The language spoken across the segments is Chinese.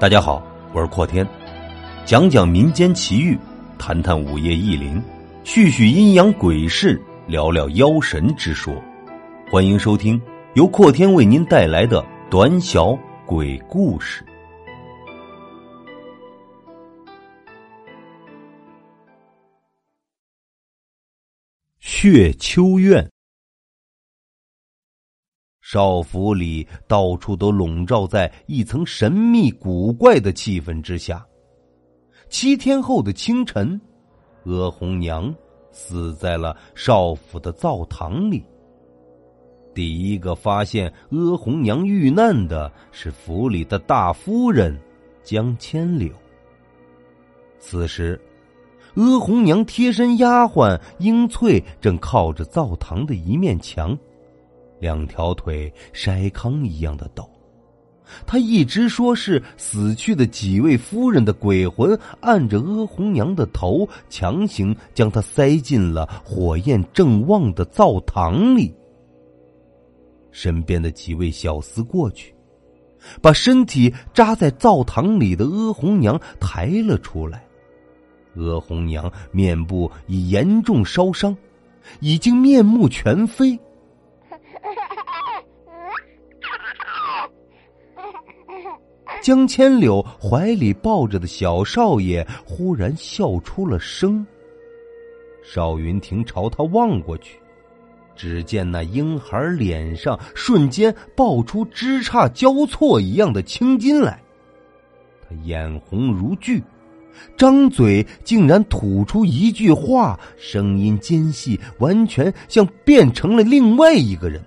大家好，我是阔天，讲讲民间奇遇，谈谈午夜异灵，叙叙阴阳鬼事，聊聊妖神之说。欢迎收听由阔天为您带来的短小鬼故事。血秋院。少府里到处都笼罩在一层神秘古怪的气氛之下。七天后的清晨，阿红娘死在了少府的灶堂里。第一个发现阿红娘遇难的是府里的大夫人江千柳。此时，阿红娘贴身丫鬟英翠正靠着灶堂的一面墙。两条腿筛糠一样的抖，他一直说是死去的几位夫人的鬼魂按着阿红娘的头，强行将她塞进了火焰正旺的灶堂里。身边的几位小厮过去，把身体扎在灶堂里的阿红娘抬了出来。阿红娘面部已严重烧伤，已经面目全非。江千柳怀里抱着的小少爷忽然笑出了声。邵云亭朝他望过去，只见那婴孩脸上瞬间爆出枝杈交错一样的青筋来，他眼红如炬，张嘴竟然吐出一句话，声音尖细，完全像变成了另外一个人。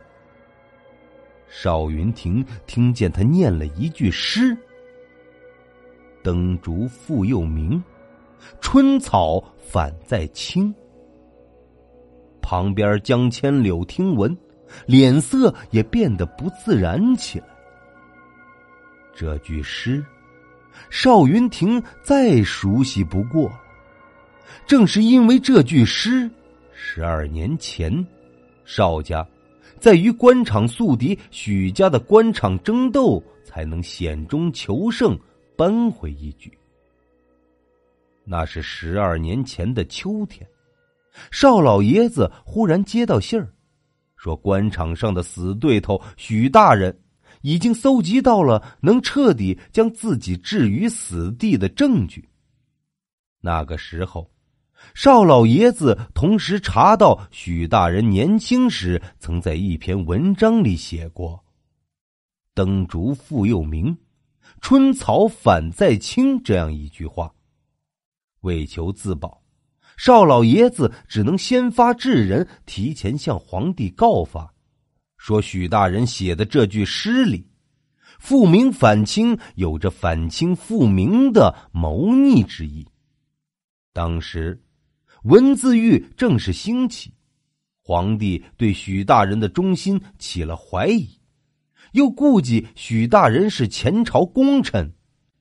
邵云亭听见他念了一句诗：“灯烛复又明，春草反在青。”旁边江千柳听闻，脸色也变得不自然起来。这句诗，邵云亭再熟悉不过了。正是因为这句诗，十二年前，邵家。在与官场宿敌许家的官场争斗，才能险中求胜，扳回一局。那是十二年前的秋天，邵老爷子忽然接到信儿，说官场上的死对头许大人已经搜集到了能彻底将自己置于死地的证据。那个时候。邵老爷子同时查到，许大人年轻时曾在一篇文章里写过“灯烛复又明，春草反在青”这样一句话。为求自保，邵老爷子只能先发制人，提前向皇帝告发，说许大人写的这句诗里“复明反清”有着反清复明的谋逆之意。当时。文字狱正是兴起，皇帝对许大人的忠心起了怀疑，又顾忌许大人是前朝功臣，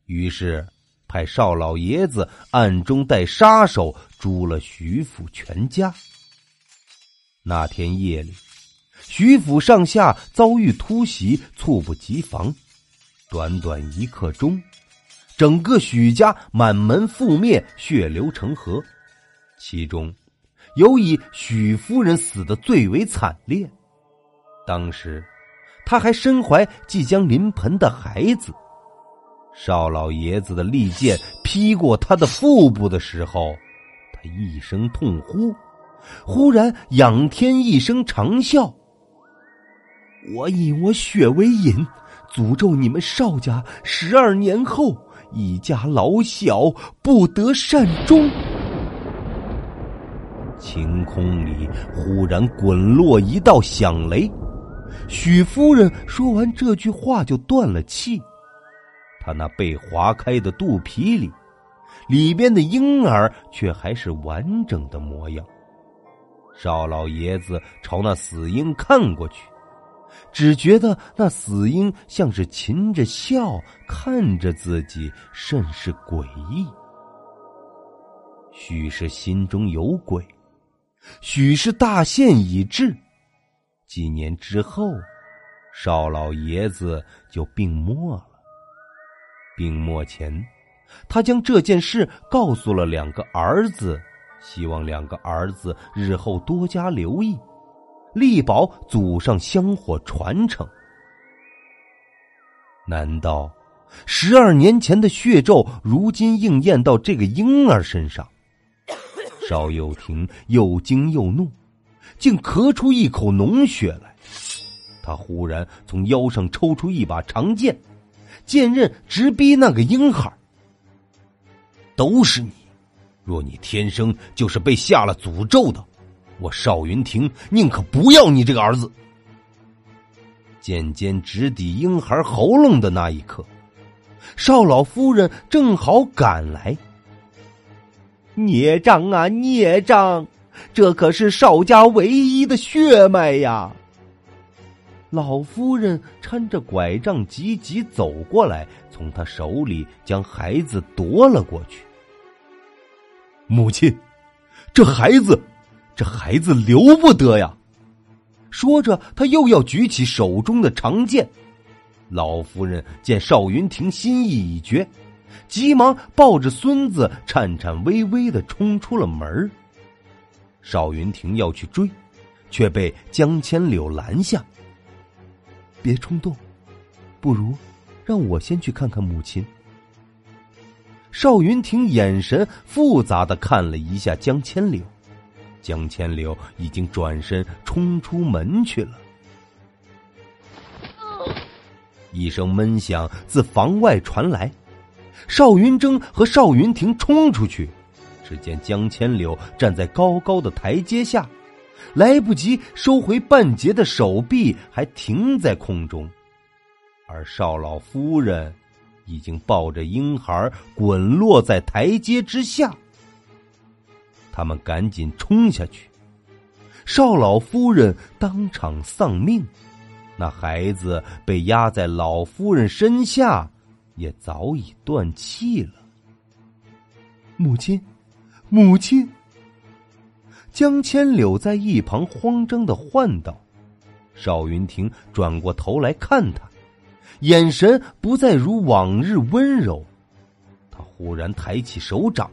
于是派邵老爷子暗中带杀手诛了徐府全家。那天夜里，徐府上下遭遇突袭，猝不及防，短短一刻钟，整个许家满门覆灭，血流成河。其中，有以许夫人死的最为惨烈。当时，她还身怀即将临盆的孩子。邵老爷子的利剑劈过她的腹部的时候，他一声痛呼，忽然仰天一声长啸：“我以我血为引，诅咒你们邵家十二年后一家老小不得善终。”晴空里忽然滚落一道响雷，许夫人说完这句话就断了气。她那被划开的肚皮里，里边的婴儿却还是完整的模样。邵老爷子朝那死婴看过去，只觉得那死婴像是噙着笑看着自己，甚是诡异。许是心中有鬼。许是大限已至，几年之后，邵老爷子就病没了。病末前，他将这件事告诉了两个儿子，希望两个儿子日后多加留意，力保祖上香火传承。难道十二年前的血咒如今应验到这个婴儿身上？邵又廷又惊又怒，竟咳出一口脓血来。他忽然从腰上抽出一把长剑，剑刃直逼那个婴孩。都是你！若你天生就是被下了诅咒的，我邵云亭宁可不要你这个儿子。剑尖直抵婴孩喉咙的那一刻，邵老夫人正好赶来。孽障啊，孽障！这可是邵家唯一的血脉呀！老夫人搀着拐杖急急走过来，从他手里将孩子夺了过去。母亲，这孩子，这孩子留不得呀！说着，他又要举起手中的长剑。老夫人见邵云亭心意已决，急忙抱着孙子，颤颤巍巍的冲出了门邵云亭要去追，却被江千柳拦下。别冲动，不如让我先去看看母亲。邵云亭眼神复杂的看了一下江千柳，江千柳已经转身冲出门去了。一声闷响自房外传来，邵云征和邵云亭冲出去，只见江千柳站在高高的台阶下。来不及收回半截的手臂，还停在空中，而邵老夫人已经抱着婴孩滚落在台阶之下。他们赶紧冲下去，邵老夫人当场丧命，那孩子被压在老夫人身下，也早已断气了。母亲，母亲。江千柳在一旁慌张的唤道：“邵云亭转过头来看他，眼神不再如往日温柔。他忽然抬起手掌，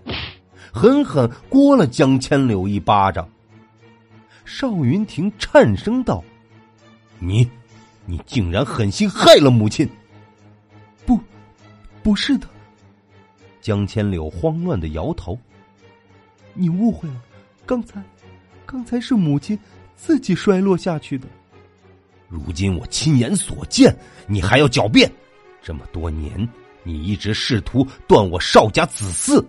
狠狠掴了江千柳一巴掌。”邵云亭颤声道：“你，你竟然狠心害了母亲！”“，不是的。”江千柳慌乱的摇头：“你误会了。”刚才，刚才是母亲自己摔落下去的。如今我亲眼所见，你还要狡辩？这么多年，你一直试图断我邵家子嗣，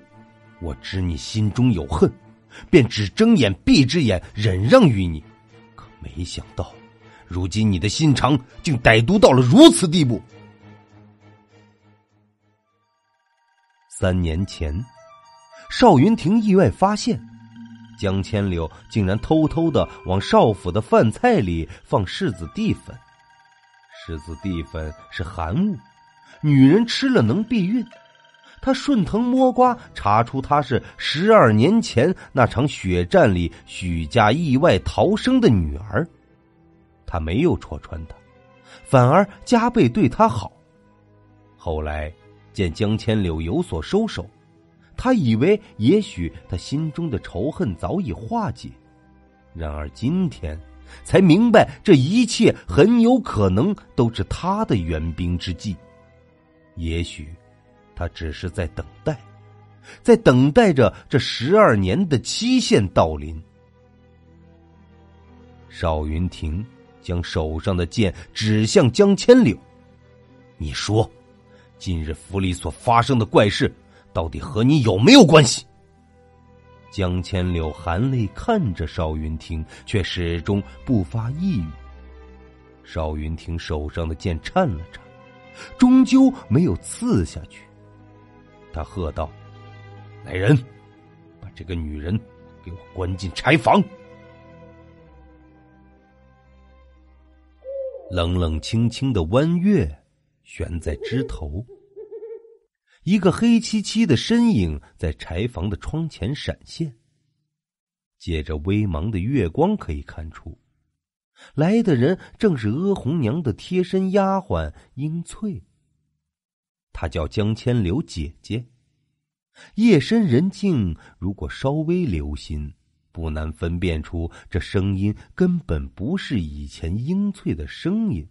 我知你心中有恨，便只睁眼闭只眼，忍让于你。可没想到，如今你的心肠竟歹毒到了如此地步。三年前，邵云亭意外发现。江千柳竟然偷偷的往少府的饭菜里放柿子地粉，柿子地粉是寒物，女人吃了能避孕。他顺藤摸瓜，查出她是十二年前那场血战里许家意外逃生的女儿。他没有戳穿她，反而加倍对她好。后来见江千柳有所收手。他以为也许他心中的仇恨早已化解，然而今天才明白，这一切很有可能都是他的援兵之计。也许他只是在等待，在等待着这十二年的期限到临。邵云亭将手上的剑指向江千柳：“你说，今日府里所发生的怪事？”到底和你有没有关系？江千柳含泪看着邵云亭，却始终不发一语。邵云亭手上的剑颤了颤，终究没有刺下去。他喝道：“来人，把这个女人给我关进柴房。”冷冷清清的弯月悬在枝头。一个黑漆漆的身影在柴房的窗前闪现。借着微茫的月光，可以看出，来的人正是阿红娘的贴身丫鬟英翠。她叫江千柳姐姐。夜深人静，如果稍微留心，不难分辨出这声音根本不是以前英翠的声音，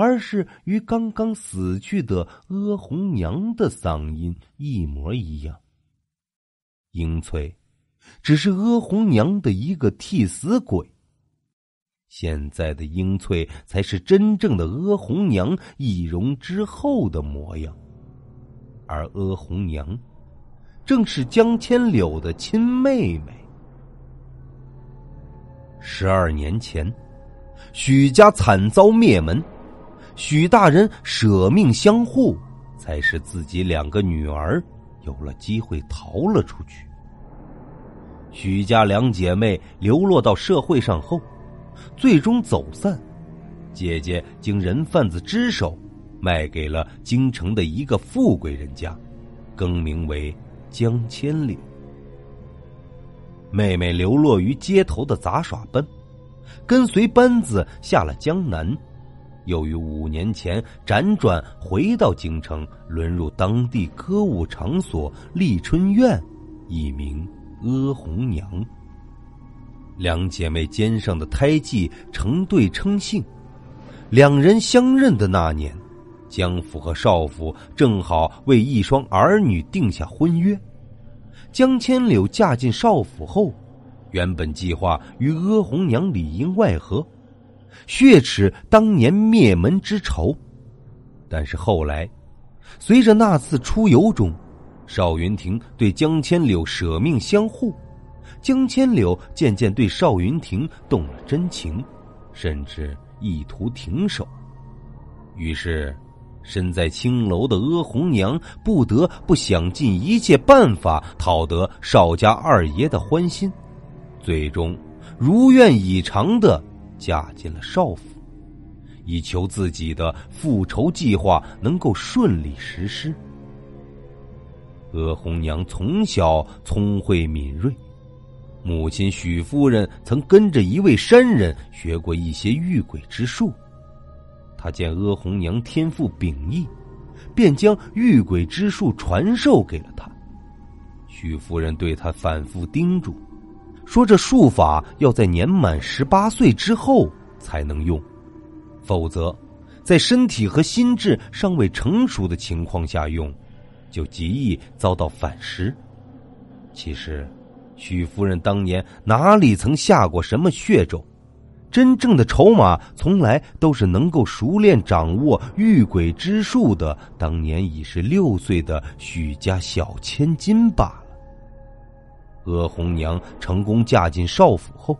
而是与刚刚死去的阿红娘的嗓音一模一样。英翠只是阿红娘的一个替死鬼，现在的英翠才是真正的阿红娘易容之后的模样，而阿红娘。正是江千柳的亲妹妹。十二年前，许家惨遭灭门，许大人舍命相护，才使自己两个女儿有了机会逃了出去。许家两姐妹流落到社会上后，最终走散。姐姐经人贩子之手，卖给了京城的一个富贵人家，更名为。江千里，妹妹流落于街头的杂耍班，跟随班子下了江南，又于五年前辗转回到京城，沦入当地歌舞场所丽春院，一名阿红娘。两姐妹肩上的胎记成对称姓，两人相认的那年。江府和少府正好为一双儿女定下婚约。江千柳嫁进少府后，原本计划与阿红娘里应外合，血耻当年灭门之仇。但是后来，随着那次出游中，邵云亭对江千柳舍命相护，江千柳渐渐对邵云亭动了真情，甚至意图停手。于是。身在青楼的阿红娘不得不想尽一切办法讨得邵家二爷的欢心，最终如愿以偿的嫁进了少府，以求自己的复仇计划能够顺利实施。阿红娘从小聪慧敏锐，母亲许夫人曾跟着一位山人学过一些御鬼之术。他见阿红娘天赋秉异，便将御鬼之术传授给了他。许夫人对他反复叮嘱，说这术法要在年满十八岁之后才能用，否则，在身体和心智尚未成熟的情况下用，就极易遭到反噬。其实，许夫人当年哪里曾下过什么血咒？真正的筹码从来都是能够熟练掌握御鬼之术的，当年已是六岁的许家小千金罢了。阿红娘成功嫁进少府后，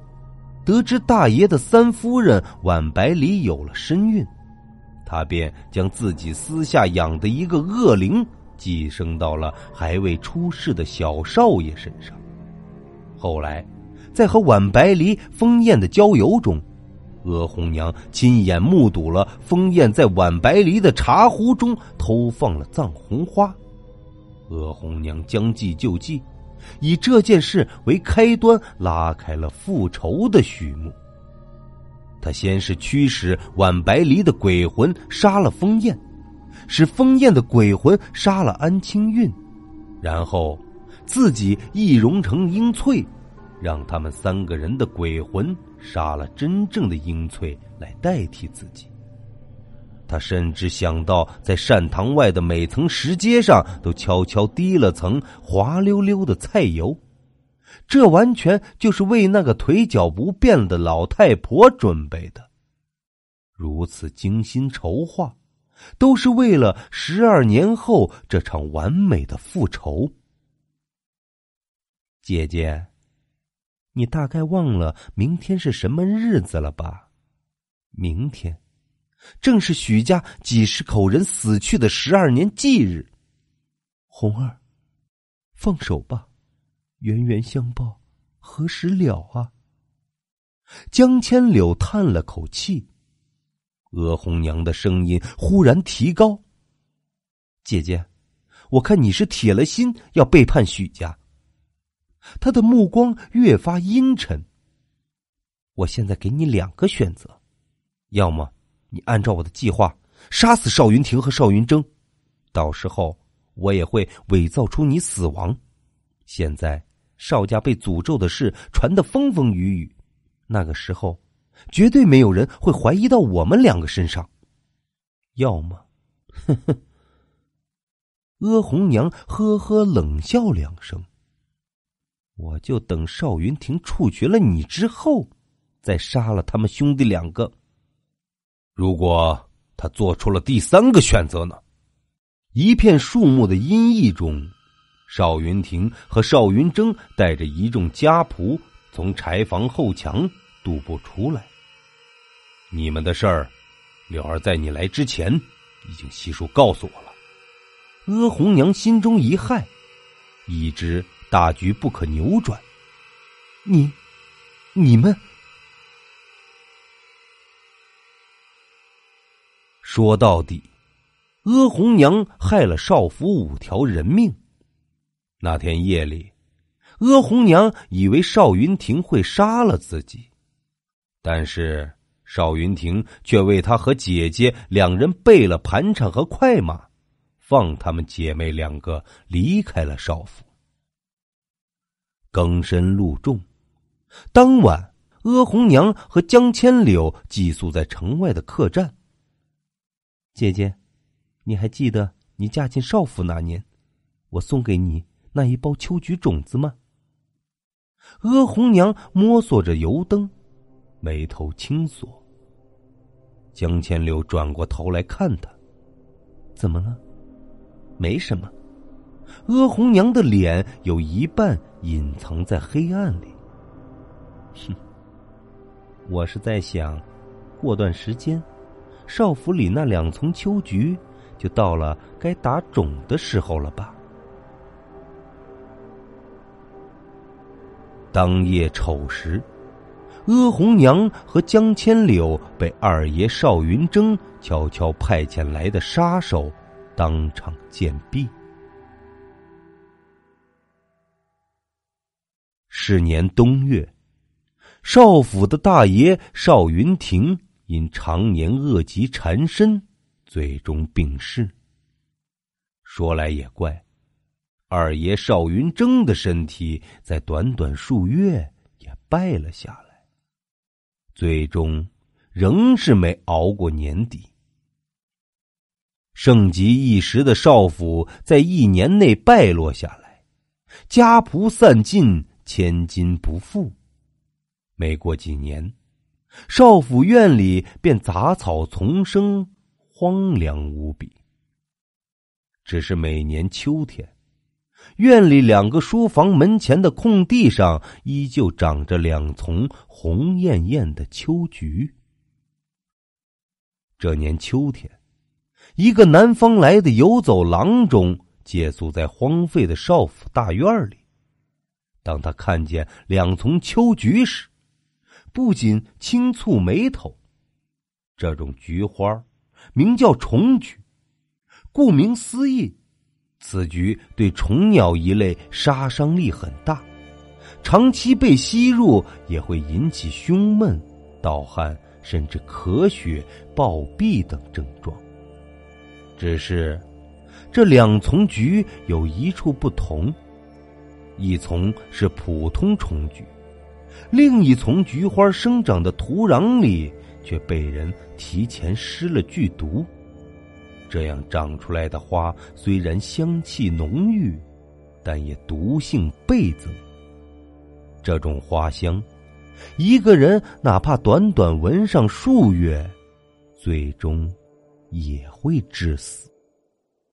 得知大爷的三夫人婉白里有了身孕，她便将自己私下养的一个恶灵寄生到了还未出世的小少爷身上。后来。在和婉白梨、封燕的郊游中，阿红娘亲眼目睹了封燕在婉白梨的茶壶中偷放了藏红花。阿红娘将计就计，以这件事为开端，拉开了复仇的序幕。他先是驱使晚白梨的鬼魂杀了封燕，使封燕的鬼魂杀了安清韵，然后自己易容成英翠。让他们三个人的鬼魂杀了真正的英翠来代替自己。他甚至想到，在善堂外的每层石阶上都悄悄滴了层滑溜溜的菜油，这完全就是为那个腿脚不便的老太婆准备的。如此精心筹划，都是为了十二年后这场完美的复仇。姐姐。你大概忘了明天是什么日子了吧？明天，正是许家几十口人死去的十二年忌日。红儿，放手吧，冤冤相报何时了啊？江千柳叹了口气，阿红娘的声音忽然提高：“姐姐，我看你是铁了心要背叛许家。”他的目光越发阴沉。我现在给你两个选择，要么你按照我的计划杀死邵云亭和邵云征，到时候我也会伪造出你死亡。现在邵家被诅咒的事传得风风雨雨，那个时候绝对没有人会怀疑到我们两个身上。要么，呵呵。阿红娘呵呵冷笑两声。我就等邵云亭处决了你之后，再杀了他们兄弟两个。如果他做出了第三个选择呢？一片树木的阴翳中，邵云亭和邵云征带着一众家仆从柴房后墙踱步出来。你们的事儿，柳儿在你来之前已经悉数告诉我了。阿红娘心中一骇，已知。大局不可扭转。你、你们，说到底，阿红娘害了少府五条人命。那天夜里，阿红娘以为邵云亭会杀了自己，但是邵云亭却为他和姐姐两人备了盘缠和快马，放她们姐妹两个离开了少府。更深露重，当晚，阿红娘和江千柳寄宿在城外的客栈。姐姐，你还记得你嫁进少府那年，我送给你那一包秋菊种子吗？阿红娘摸索着油灯，眉头轻锁。江千柳转过头来看他，怎么了？没什么。阿红娘的脸有一半隐藏在黑暗里。哼，我是在想，过段时间，少府里那两丛秋菊就到了该打种的时候了吧？当夜丑时，阿红娘和江千柳被二爷邵云征悄悄派遣来的杀手当场剑毙。是年冬月，少府的大爷邵云亭因常年恶疾缠身，最终病逝。说来也怪，二爷邵云征的身体在短短数月也败了下来，最终仍是没熬过年底。盛极一时的少府在一年内败落下来，家仆散尽。千金不复。没过几年，少府院里便杂草丛生，荒凉无比。只是每年秋天，院里两个书房门前的空地上，依旧长着两丛红艳艳的秋菊。这年秋天，一个南方来的游走郎中借宿在荒废的少府大院里。当他看见两丛秋菊时，不仅轻蹙眉头。这种菊花名叫虫菊，顾名思义，此菊对虫鸟一类杀伤力很大，长期被吸入也会引起胸闷、盗汗，甚至咳血、暴毙等症状。只是这两丛菊有一处不同。一丛是普通虫菊，另一丛菊花生长的土壤里却被人提前施了剧毒，这样长出来的花虽然香气浓郁，但也毒性倍增。这种花香，一个人哪怕短短闻上数月，最终也会致死。